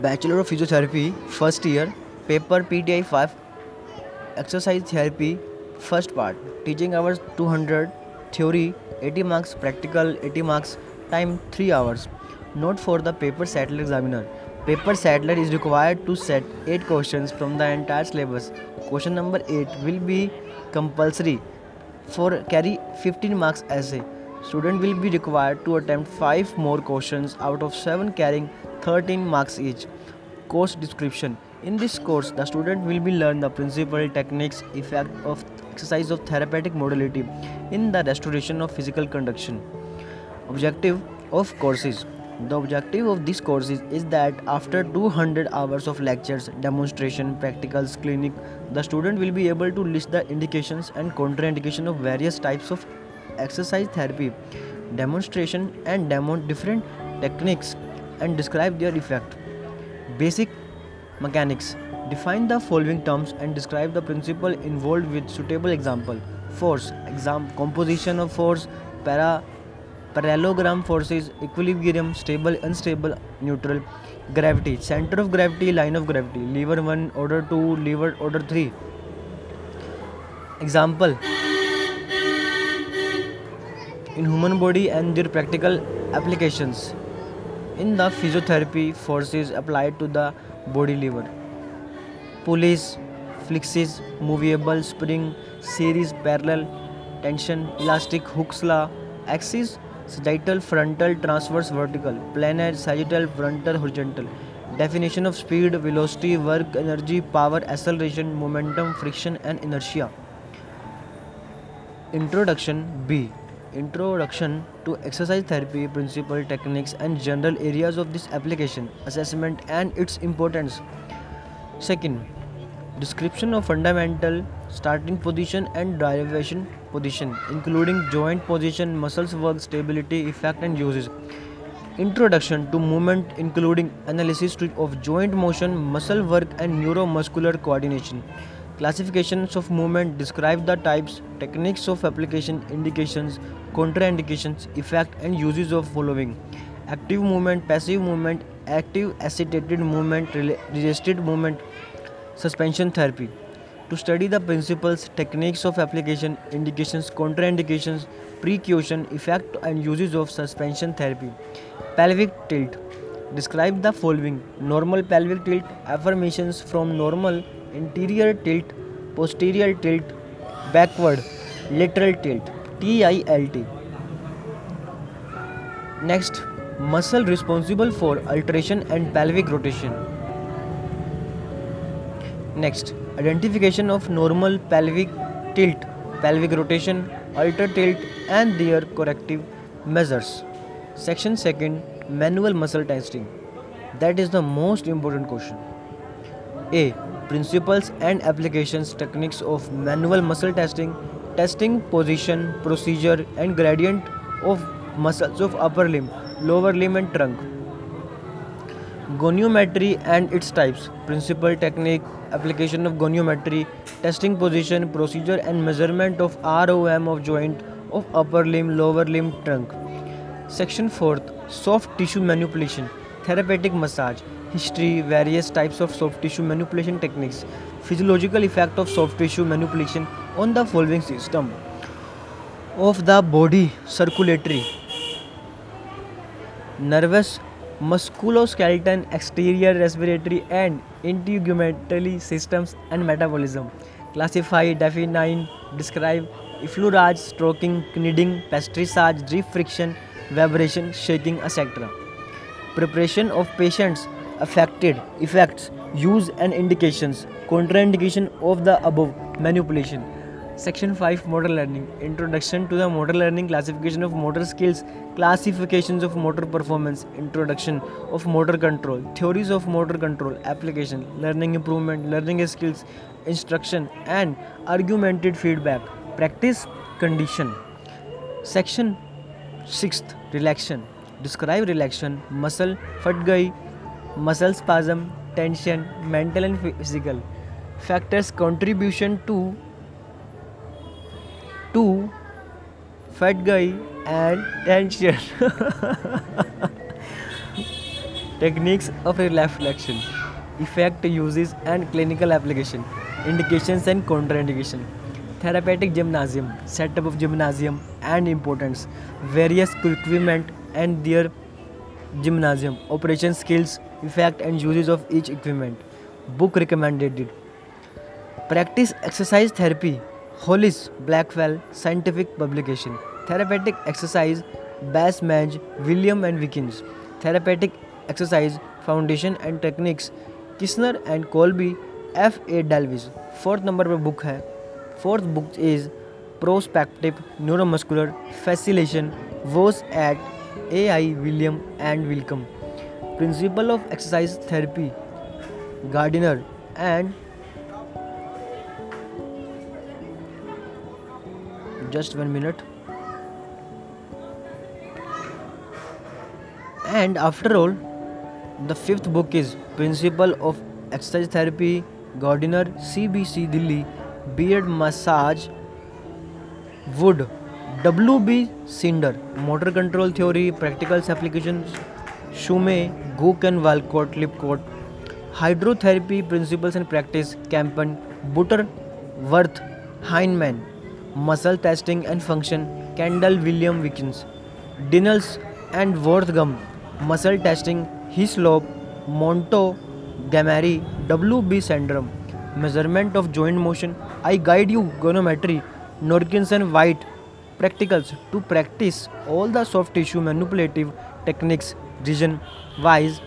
Bachelor of Physiotherapy, first year, paper PTI 5, exercise therapy, first part, teaching hours 200, theory 80 marks, practical 80 marks, time 3 hours. Note for the paper settler examiner. Paper settler is required to set 8 questions from the entire syllabus. Question number 8 will be compulsory for carry 15 marks essay. Student will be required to attempt 5 more questions out of 7 carrying 13 marks each. Course description. In this course, the student will be learn the principle, techniques, effect of exercise of therapeutic modality in the restoration of physical conduction. Objective of courses. The objective of this course is, is that after 200 hours of lectures, demonstration, practicals, clinic, the student will be able to list the indications and contraindication of various types of exercise therapy, demonstration and demo different techniques and describe their effect. Basic mechanics. Define the following terms and describe the principle involved with suitable example. Force. Exam composition of force. Para parallelogram forces. Equilibrium. Stable, unstable, neutral. Gravity. Center of gravity. Line of gravity. Lever 1, order 2, lever order 3. Example in human body and their practical applications. In the physiotherapy, forces applied to the body lever. Pulleys, flexes, movable spring, series, parallel, tension, elastic, Hooke's law, axis, sagittal, frontal, transverse, vertical, planar, sagittal, frontal, horizontal. Definition of speed, velocity, work, energy, power, acceleration, momentum, friction, and inertia. Introduction B Introduction to exercise therapy principle, techniques, and general areas of this application, assessment, and its importance. Second, description of fundamental starting position and derivation position, including joint position, muscles work, stability, effect, and uses. Introduction to movement, including analysis of joint motion, muscle work, and neuromuscular coordination. Classifications of movement describe the types, techniques of application, indications, contraindications, effect, and uses of following active movement, passive movement, active assisted movement, resisted movement, suspension therapy. To study the principles, techniques of application, indications, contraindications, precaution, effect, and uses of suspension therapy. Pelvic tilt. Describe the following normal pelvic tilt, affirmations from normal, interior tilt, posterior tilt, backward, lateral tilt, TILT. Next, muscle responsible for alteration and pelvic rotation. Next, identification of normal pelvic tilt, pelvic rotation, alter tilt, and their corrective measures. Section 2 Manual muscle testing. That is the most important question. A. Principles and applications techniques of manual muscle testing, testing position, procedure, and gradient of muscles of upper limb, lower limb, and trunk. Goniometry and its types, principle, technique, application of goniometry, testing position, procedure, and measurement of ROM of joint of upper limb, lower limb, trunk. Section 4th Soft tissue manipulation, therapeutic massage, history, various types of soft tissue manipulation techniques, physiological effect of soft tissue manipulation on the following system of the body circulatory, nervous, musculoskeletal, exterior respiratory, and integumentary systems and metabolism. Classify, define, describe effleurage, stroking, kneading, petrissage, drip friction, vibration, shaking, etc. Preparation of patients affected, effects, use and indications, contraindication of the above manipulation. Section 5 Motor Learning. Introduction to the Motor Learning Classification of Motor Skills Classifications of Motor Performance Introduction of Motor Control Theories of Motor Control Application Learning Improvement Learning Skills Instruction and Augmented Feedback. Practice Condition. Section 6th Relaxation Describe relaxation, muscle fatigue, muscle spasm, tension, mental and physical. Factors contribution to to fatigue and tension. Techniques of reflection, effect uses and clinical application, indications and contraindication, therapeutic gymnasium, setup of gymnasium and importance, various equipment and their gymnasium operation skills effect and usages of each equipment book recommended practice exercise therapy Hollis Blackwell scientific publication therapeutic exercise Basmajian William and Wilkins therapeutic exercise foundation and techniques Kisner and Colby F A Davis fourth number पर book है. Fourth book is proprioceptive neuromuscular facilitation Voss et A.I. William and Wilcom. Principle of exercise therapy, Gardiner and just one minute and after all the fifth book is principle of exercise therapy gardiner cbc delhi beard massage wood wb cinder motor control theory practical applications shume gook and Woollacott hydrotherapy principles and practice Campion butter worth heinemann muscle testing and function, Kendall William Wickens, Daniels and Worthingham, muscle testing, Hislop, Monto, Gamari, WB syndrome, measurement of joint motion, I guide you, goniometry, Norkinson White, practicals to practice all the soft tissue manipulative techniques, region wise,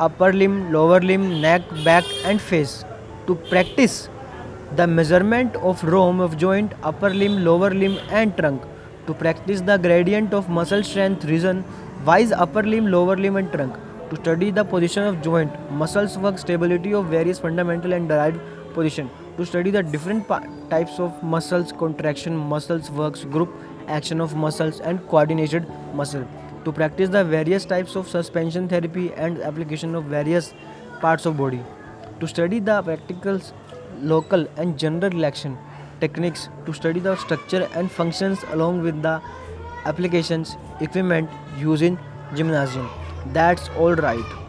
upper limb, lower limb, neck, back, and face. To practice the measurement of ROM of joint, upper limb, lower limb and trunk. To practice the gradient of muscle strength region wise upper limb, lower limb and trunk. To study the position of joint, muscles work, stability of various fundamental and derived position. To study the different types of muscles, contraction, muscles works, group action of muscles and coordinated muscle. To practice the various types of suspension therapy and application of various parts of body. To study the practicals local and general relaxation techniques to study the structure and functions along with the applications equipment used in gymnasium that's all right